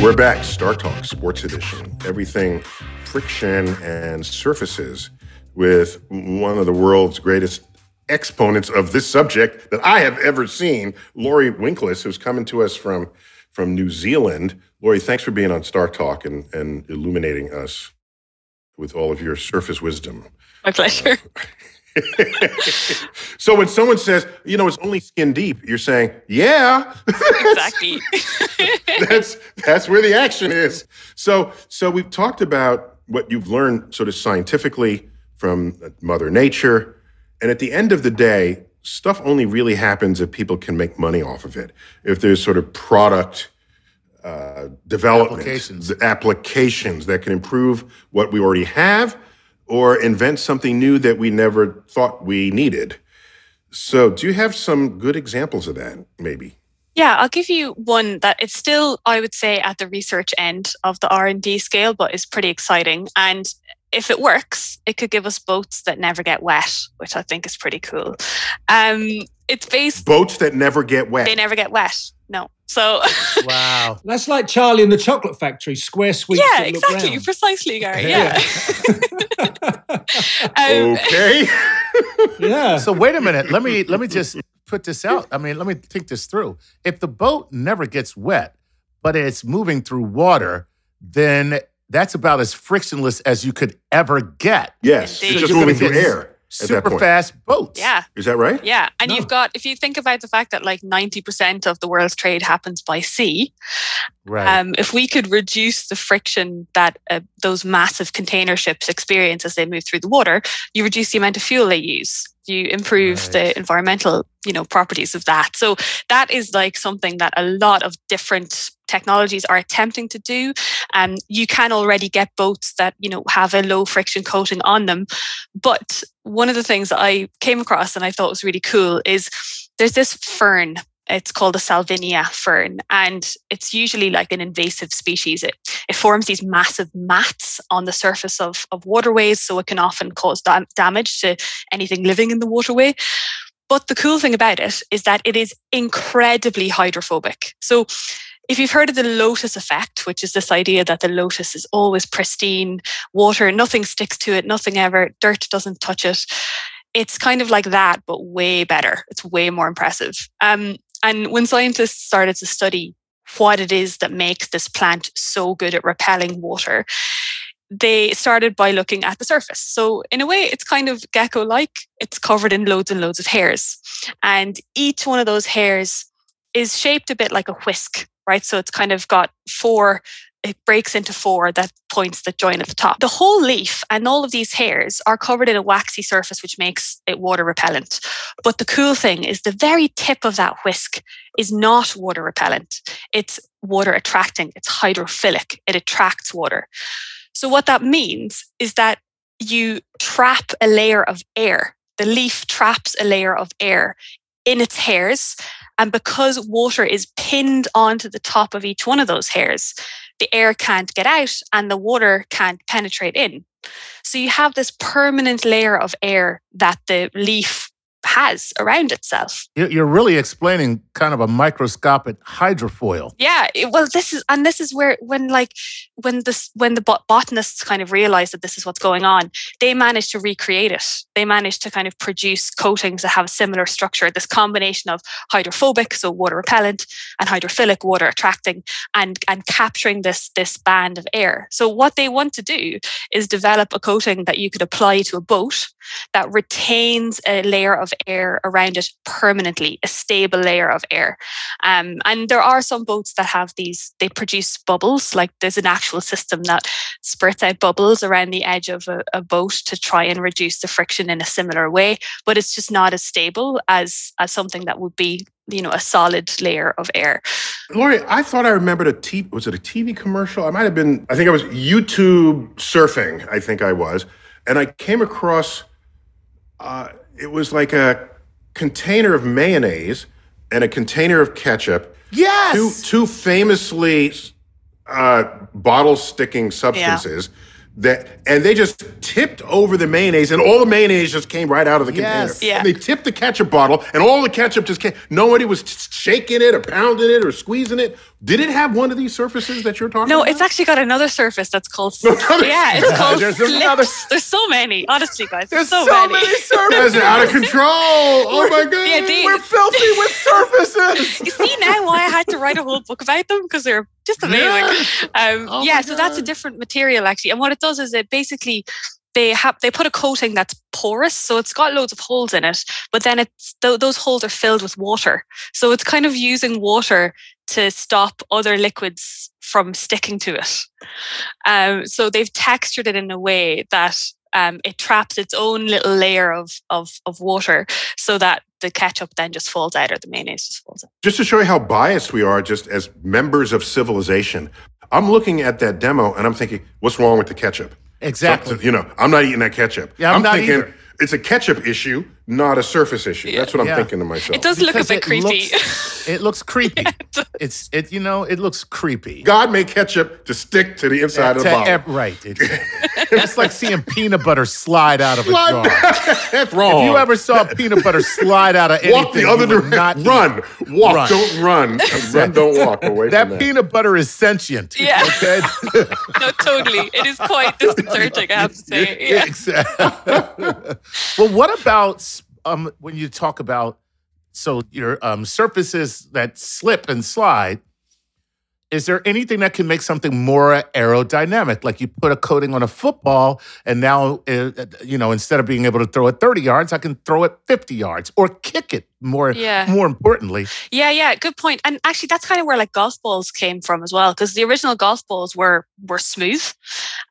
We're back, StarTalk Sports Edition. Everything friction and surfaces with one of the world's greatest exponents of this subject that I have ever seen, Laurie Winkless, who's coming to us from, from New Zealand. Laurie, thanks for being on StarTalk and, and illuminating us with all of your surface wisdom. My pleasure. Uh, so when someone says, you know, it's only skin deep, you're saying, yeah, exactly. that's that's where the action is. So so we've talked about what you've learned sort of scientifically from Mother Nature, and at the end of the day, stuff only really happens if people can make money off of it. If there's sort of product uh, development, Applications. applications that can improve what we already have or invent something new that we never thought we needed. So, do you have some good examples of that, maybe? Yeah, I'll give you one that it's still, I would say, at the research end of the R and D scale, but is pretty exciting. And if it works, it could give us boats that never get wet, which I think is pretty cool. Um, it's based. Boats that never get wet. They never get wet. No. So. Wow. That's like Charlie in the Chocolate Factory, square sweets. yeah, that look exactly. round. Precisely, Gary. Yeah. Yeah. um, okay. Yeah. So wait a minute. Let me let me just put this out. I mean, let me think this through. If the boat never gets wet, but it's moving through water, then that's about as frictionless as you could ever get. yes, Indeed. it's just You're moving through air at that Super fast boats. yeah. Is that right? Yeah. And No. you've got, if you think about the fact that like 90% of the world's trade happens by sea, Right. um, if we could reduce the friction that uh, those massive container ships experience as they move through the water, you reduce the amount of fuel they use. You improve Right. the environmental, you know, properties of that. So that is like something that a lot of different technologies are attempting to do. Um, you can already get boats that you know have a low friction coating on them, but one of the things that I came across and I thought was really cool is there's this fern it's called a salvinia fern and it's usually like an invasive species it, it forms these massive mats on the surface of, of waterways so it can often cause dam- damage to anything living in the waterway but the cool thing about it is that it is incredibly hydrophobic so if you've heard of the lotus effect, which is this idea that the lotus is always pristine, water, nothing sticks to it, nothing ever, dirt doesn't touch it. It's kind of like that, but way better. It's way more impressive. Um, and when scientists started to study what it is that makes this plant so good at repelling water, they started by looking at the surface. So, in a way, it's kind of gecko like. It's covered in loads and loads of hairs. And each one of those hairs is shaped a bit like a whisk, right? So, it's kind of got four, it breaks into four that points that join at the top. The whole leaf and all of these hairs are covered in a waxy surface, which makes it water repellent. But the cool thing is the very tip of that whisk is not water repellent. It's water attracting, it's hydrophilic, it attracts water. So, what that means is that you trap a layer of air. The leaf traps a layer of air in its hairs. And because water is pinned onto the top of each one of those hairs, the air can't get out and the water can't penetrate in. So, you have this permanent layer of air that the leaf has around itself. You- You're really explaining kind of a microscopic hydrofoil. Yeah, it- well, this is and this is where when like when this when the bot- botanists kind of realized that this is what's going on, they managed to recreate it. They managed to kind of produce coatings that have a similar structure. This combination of hydrophobic, so water repellent, and hydrophilic, water attracting, and and capturing this this band of air. So what they want to do is develop a coating that you could apply to a boat that retains a layer of air around it permanently, a stable layer of air. Um, and there are some boats that have these, they produce bubbles, like there's an actual system that spurts out bubbles around the edge of a, a boat to try and reduce the friction in a similar way. But it's just not as stable as, as something that would be, you know, a solid layer of air. Laurie, I thought I remembered a TV. Was it a TV commercial? I might have been. I think I was YouTube surfing. I think I was, and I came across. Uh, it was like a container of mayonnaise and a container of ketchup. Yes. Two two famously uh, bottle sticking substances. That and they just tipped over the mayonnaise, and all the mayonnaise just came right out of the Yes. container. Yeah. And they tipped the ketchup bottle, and all the ketchup just came. Nobody was shaking it or pounding it or squeezing it. Did it have one of these surfaces that you're talking about? No, about? it's actually got another surface that's called. Yeah, it's called There's slips. another- There's so many, honestly, guys. There's, There's so, many. That's out of control. Oh my god. Yeah, they- We're filthy with surfaces. You see now why I had to write a whole book about them because they're just amazing. Um, Oh yeah, so that's a different material actually, and what it does is it basically they have they put a coating that's porous, so it's got loads of holes in it, but then it's th- those holes are filled with water, so it's kind of using water to stop other liquids from sticking to it. Um, so they've textured it in a way that um, it traps its own little layer of, of of water, so that the ketchup then just falls out or the mayonnaise just falls out. Just to show you how biased we are, just as members of civilization, I'm looking at that demo and I'm thinking, what's wrong with the ketchup? Exactly. So, you know, I'm not eating that ketchup. Yeah, I'm I'm not thinking either. it's a ketchup issue, not a surface issue. That's what I'm Yeah. thinking to myself. It does look a bit it creepy. looks- it looks creepy. It's it. You know, it looks creepy. God made ketchup to stick to the inside of the To bottle. ev- right. It's, it's like seeing peanut butter slide out of a jar. That's wrong. If you ever saw peanut butter slide out of anything, walk the other you would direction, not eat run, walk, Run. don't run, run, don't walk away That from that. peanut butter is sentient. Yeah. Okay. no, totally. It is quite disconcerting, I have to say. Yeah. Exactly. well, what about um, when you talk about so your um, surfaces that slip and slide? Is there anything that can make something more aerodynamic? Like you put a coating on a football, and now uh, you know instead of being able to throw it thirty yards, I can throw it fifty yards or kick it. More, Yeah. more importantly, Yeah, yeah, good point. And actually, that's kind of where like golf balls came from as well, because the original golf balls were were smooth,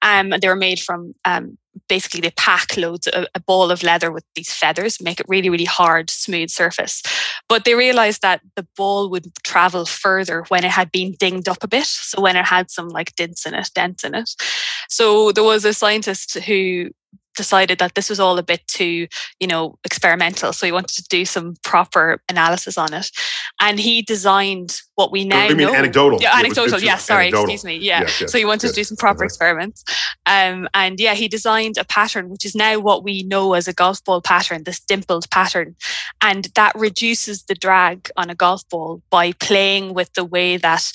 um, and they were made from um, basically they pack loads a, a ball of leather with these feathers, make it really, really hard, smooth surface. But they realized that the ball would travel further when it had been dinged up a bit, so when it had some like dents in it, dents in it. So there was a scientist who decided that this was all a bit too, you know, experimental. So he wanted to do some proper analysis on it. And he designed what we now you mean know. anecdotal? Yeah, anecdotal. yeah, sorry, anecdotal. excuse me. Yeah. Yes, yes, so he wanted yes. to do some proper Uh-huh. experiments. Um, and yeah, he designed a pattern, which is now what we know as a golf ball pattern, this dimpled pattern. And that reduces the drag on a golf ball by playing with the way that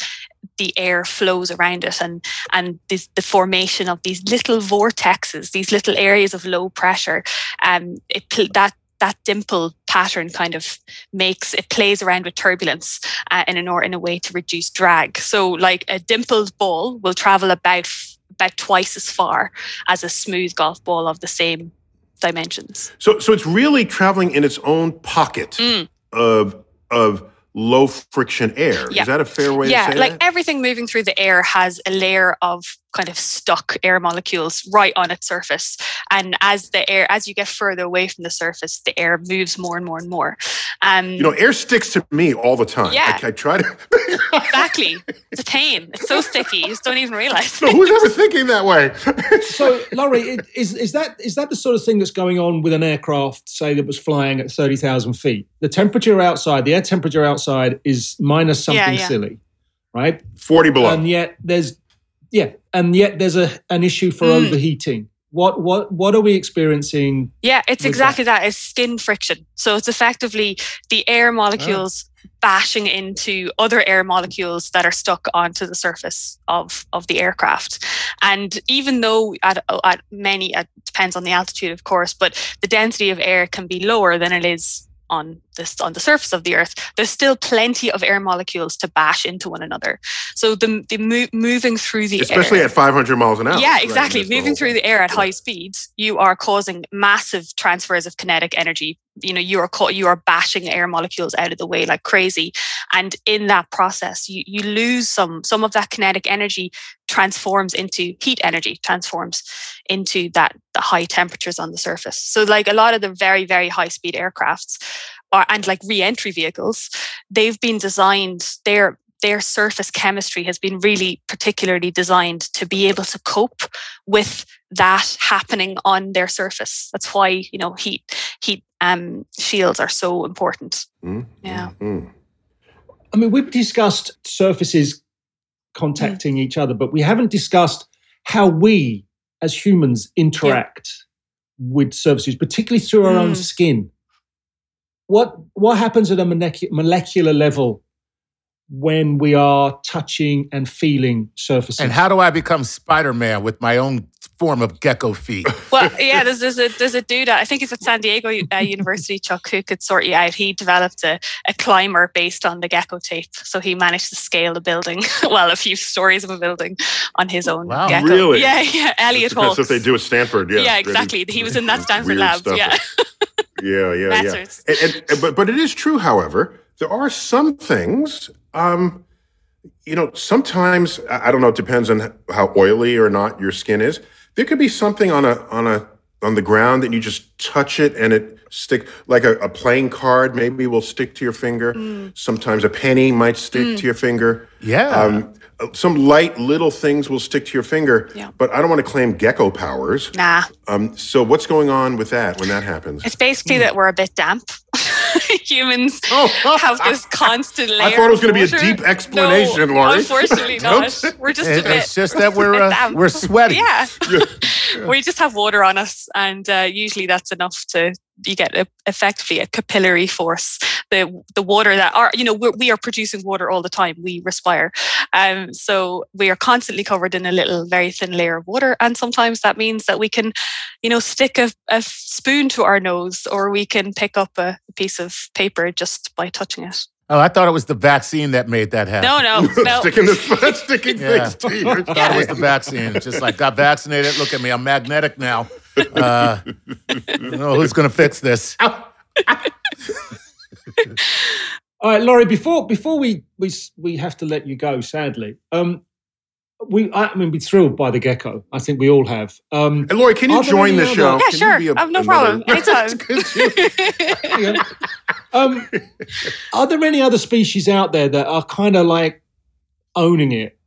the air flows around it and and this, the formation of these little vortexes, these little areas of low pressure. Um, it that that dimple pattern kind of makes it plays around with turbulence uh, in an or in a way to reduce drag. So, like a dimpled ball will travel about about twice as far as a smooth golf ball of the same dimensions. So, so it's really traveling in its own pocket Mm. of of low friction air. Yeah. Is that a fair way yeah, to say it? like that? everything moving through the air has a layer of kind of stuck air molecules right on its surface. And as the air, as you get further away from the surface, the air moves more and more and more. Um, You know, air sticks to me all the time. Yeah. I, I try to. exactly. It's a pain. It's so sticky. You just don't even realize. no, who's ever thinking that way? So, Laurie, it- is is that is that the sort of thing that's going on with an aircraft, say that was flying at thirty thousand feet? The temperature outside, the air temperature outside, is minus something Yeah, yeah. silly, right? Forty below. And yet there's yeah, and yet there's a an issue for Mm. overheating What what what are we experiencing? Yeah, it's exactly that. It's skin friction. So it's effectively the air molecules bashing into other air molecules that are stuck onto the surface of, of the aircraft. And even though at, at many, it depends on the altitude, of course, but the density of air can be lower than it is on this on the surface of the earth there's still plenty of air molecules to bash into one another. So the, the mo- moving through the air. especially air, at 500 miles an hour yeah exactly. the moving through the air at high speeds you are causing massive transfers of kinetic energy. You know you are ca- you are bashing air molecules out of the way like crazy. And in that process you you lose some some of that kinetic energy transforms into heat energy transforms into that the high temperatures on the surface. So like a lot of the very very high speed aircrafts are, and like re-entry vehicles they've been designed their their surface chemistry has been really particularly designed to be able to cope with that happening on their surface. That's why you know heat heat um, shields are so important. Mm, yeah. Mm. I mean, we've discussed surfaces contacting each other, but we haven't discussed how we as humans interact with surfaces, particularly through our own Mm. skin. What what happens at a molecular level when we are touching and feeling surfaces? And how do I become Spider Man with my own form of gecko feet? well, yeah, there's, there's a there's a dude. I think he's at San Diego uh, University, Chuck, who could sort you out. He developed a, a climber based on the gecko tape, so he managed to scale a building, well, a few stories of a building on his own Wow. gecko. Really? Yeah, yeah. Elliot That's Hawkes. what they do at Stanford. Yeah, Yeah, They do exactly. He was in that Stanford lab. stuff. Yeah. yeah, yeah, yeah. And, and- and- but but it is true, however, there are some things. Um, you know, sometimes I I don't know. It depends on how oily or not your skin is. There could be something on a on a on the ground that you just touch it and it stick like a, a playing card maybe will stick to your finger. Mm. Sometimes a penny might stick to your finger. Yeah. Um, some light little things will stick to your finger. Yeah. But I don't want to claim gecko powers. Nah, Um, so what's going on with that when that happens? it's basically that we're a bit damp. Humans Oh. have this constant layer. I thought it was going to be a deep explanation, no, Laurie. Unfortunately, not. Don't- We're just a It- bit. it's just that we're bit uh, we're sweaty. Yeah. we just have water on us, and uh, usually that's enough to you get a, effectively a capillary force. The the water that are you know we're, we are producing water all the time. We respire, um, so we are constantly covered in a little very thin layer of water, and sometimes that means that we can, you know, stick a, a spoon to our nose, or we can pick up a piece of paper just by touching it. Oh, I thought it was the vaccine that made that happen. No, no, no. sticking the sticking Yeah. things to you. I thought it was the vaccine. Just like got vaccinated. Look at me, I'm magnetic now. Uh, you know who's going to fix this? All right, Laurie. Before before we we we have to let you go, sadly. Um, we I, I mean, we're thrilled by the gecko. I think we all have. Um, And Laurie, can you join the other- show? Yeah, Can you sure. be a- I have no problem. Anytime. You- on. um, are there any other species out there that are kind of like owning it?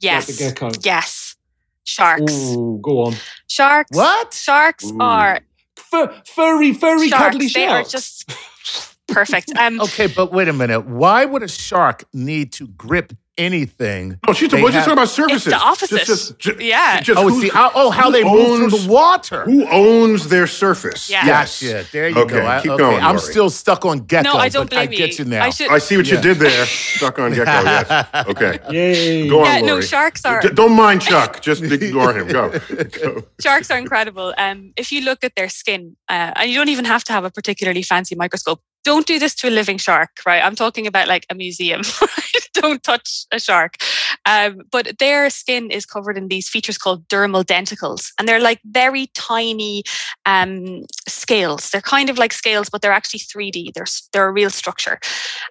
yes. Like the gecko. Yes. Sharks. Ooh, go on. Sharks. What? Sharks Ooh. are Fur, furry, furry, sharks. cuddly They are just perfect. Um, Okay, but wait a minute. Why would a shark need to grip anything? Oh, she's They we're just have- talking about surfaces. It's the opposite. Just, just, ju- Yeah. just Oh, see, how, oh, how who they move through the water. Who owns their surface? Yeah. Yes. Gotcha. There you Okay, go. I, keep okay, going, I'm Laurie. still stuck on gecko. no, I don't but I blame get you now. I should. I see what you did there. Stuck on gecko. Yes. Okay. Yay. Go on, yeah, no, sharks are D- don't mind Chuck. Just ignore him. Go. Go. sharks are incredible. Um, if you look at their skin, uh, and you don't even have to have a particularly fancy microscope. Don't do this to a living shark, right? I'm talking about like a museum. Don't touch a shark. Um, but their skin is covered in these features called dermal denticles, and they're like very tiny um, scales. They're kind of like scales, but they're actually 3D. They're they're a real structure.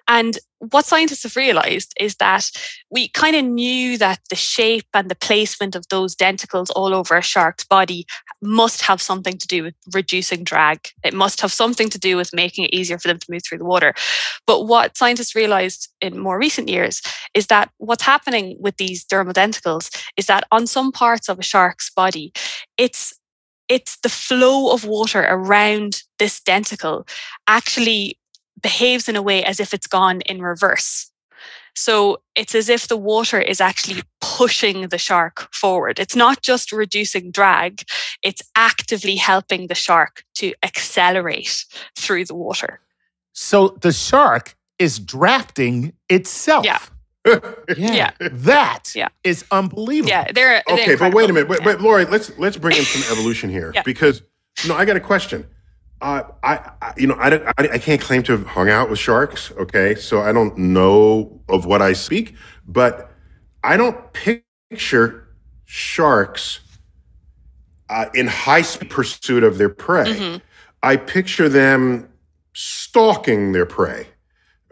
And what scientists have realized is that we kind of knew that the shape and the placement of those denticles all over a shark's body must have something to do with reducing drag. It must have something to do with making it easier for them to move through the water. But what scientists realized in more recent years is that what's happening with these dermal denticles is that on some parts of a shark's body, it's it's the flow of water around this denticle actually behaves in a way as if it's gone in reverse. So it's as if the water is actually pushing the shark forward. It's not just reducing drag, it's actively helping the shark to accelerate through the water. So the shark is drafting itself. Yeah. yeah. That Yeah. is unbelievable. Yeah, they're, they're Okay, but wait a minute. But, Yeah. but Laurie, let's let's bring in some evolution here Yeah. because no, I got a question. Uh, I, I you know I, don't, I I can't claim to have hung out with sharks. Okay, so I don't know of what I speak, but I don't picture sharks uh, in high speed pursuit of their prey. Mhm. I picture them stalking their prey.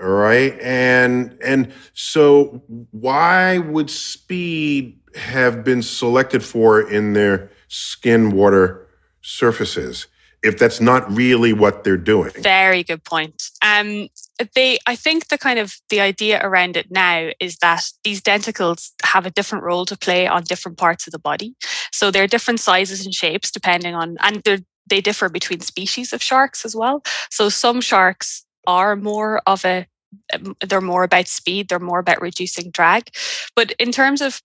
All right. And and so why would speed have been selected for in their skin water surfaces if that's not really what they're doing? Very good point. Um, they, I think the kind of the idea around it now is that these denticles have a different role to play on different parts of the body. So they're different sizes and shapes depending on, and they differ between species of sharks as well. So some sharks are more of a, um, they're more about speed, they're more about reducing drag. But in terms of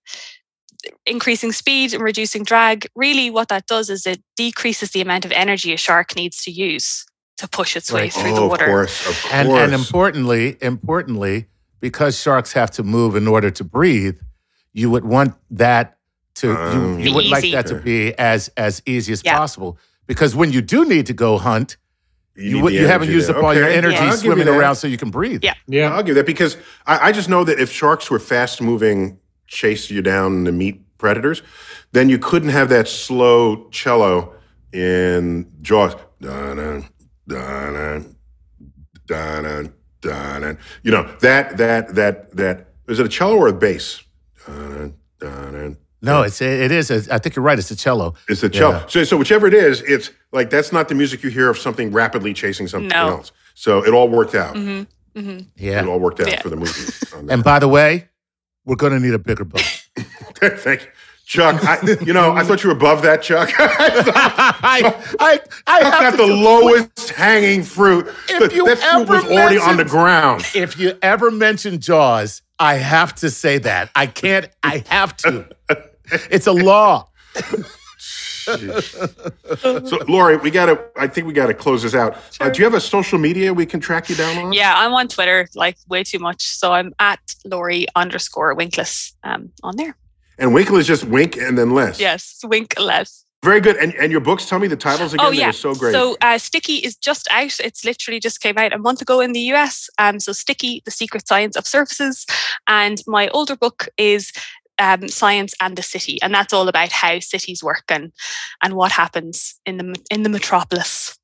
increasing speed and reducing drag, really what that does is it decreases the amount of energy a shark needs to use to push its way Right. through oh, the water. of course, of course. And, and importantly, importantly, because sharks have to move in order to breathe, you would want that to Um, you, you would like that to be as as easy as Yeah. possible. Because when you do need to go hunt, you, need would- the you haven't used there. up all your energy I'll give you swimming around so you can breathe. Yeah. Yeah. I'll give that because I, I just know that if sharks were fast moving, chase you down to meet predators, then you couldn't have that slow cello in Jaws. Dun-dun, dun-dun, dun-dun, dun-dun. You know that that that that is it a cello or a bass? Dun-dun, dun-dun. No, it's it is. A, I think you're right. It's a cello. It's the cello. Yeah. So, so whichever it is, it's like that's not the music you hear of something rapidly chasing something No. else. So it all worked out. hmm hmm Yeah. It all worked out Yeah. for the movie. And by the way, we're going to need a bigger boat. Thank you. Chuck, I, you know, I thought you were above that, Chuck. I thought I, I, I have got to the do- lowest hanging fruit. If That- you that fruit was already on the ground. If you ever mention Jaws, I have to say that. I can't. I have to. It's a law. So, Laurie, we got to, I think we got to close this out. Uh, do you have a social media we can track you down on? Yeah, I'm on Twitter like way too much. So I'm at Laurie underscore Winkless um, on there. And Winkle is just wink and then less. Yes, Winkless. Very good. And, and your books, tell me the titles again. Oh They yeah, were so great. So uh, Sticky is just out. It's literally just came out a month ago in the US. Um, so Sticky, the secret science of surfaces, and my older book is um, Science and the City, and that's all about how cities work and and what happens in the in the metropolis.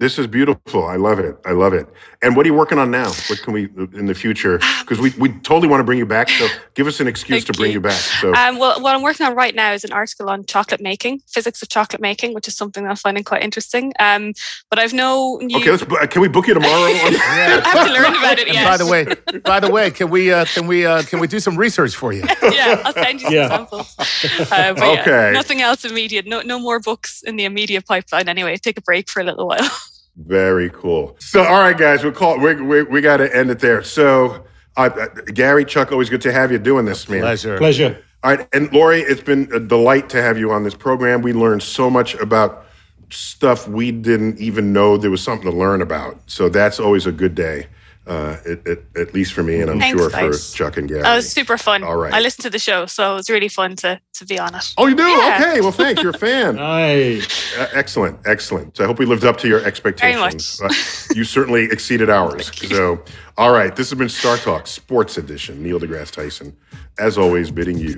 This is beautiful. I love it. I love it. And what are you working on now? What can we in the future? Because we, we totally want to bring you back. So give us an excuse to bring you. you, back. So Um, well, what I'm working on right now is an article on chocolate making, physics of chocolate making, which is something that I'm finding quite interesting. Um, but I've no new. okay, let's. Can we book you tomorrow? I have to learn about it. And Yeah. by the way, by the way, can we uh, can we uh, can we do some research for you? yeah, I'll send you some Yeah. samples. Uh, but yeah, Okay. nothing else immediate. No, no more books in the immediate pipeline. Anyway, take a break for a little while. Very cool. So, all right, guys, we'll call. We we, we got to end it there. So, uh, uh, Gary, Chuck, always good to have you doing this, man. Pleasure. Pleasure. All right, and Laurie, it's been a delight to have you on this program. We learned so much about stuff we didn't even know there was something to learn about. So that's always a good day, uh, at, at, at least for me, and I'm Thanks, sure guys. for Chuck and Gary. That was super fun. All right. I listened to the show, so it was really fun to to be on it. oh, you do? Yeah. Okay. Well, thanks. You're a fan. Nice. Uh, excellent, excellent. So I hope we lived up to your expectations. Uh, you certainly exceeded ours. So, all right, this has been StarTalk Sports Edition. Neil deGrasse Tyson, as always, bidding you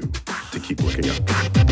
to keep looking up.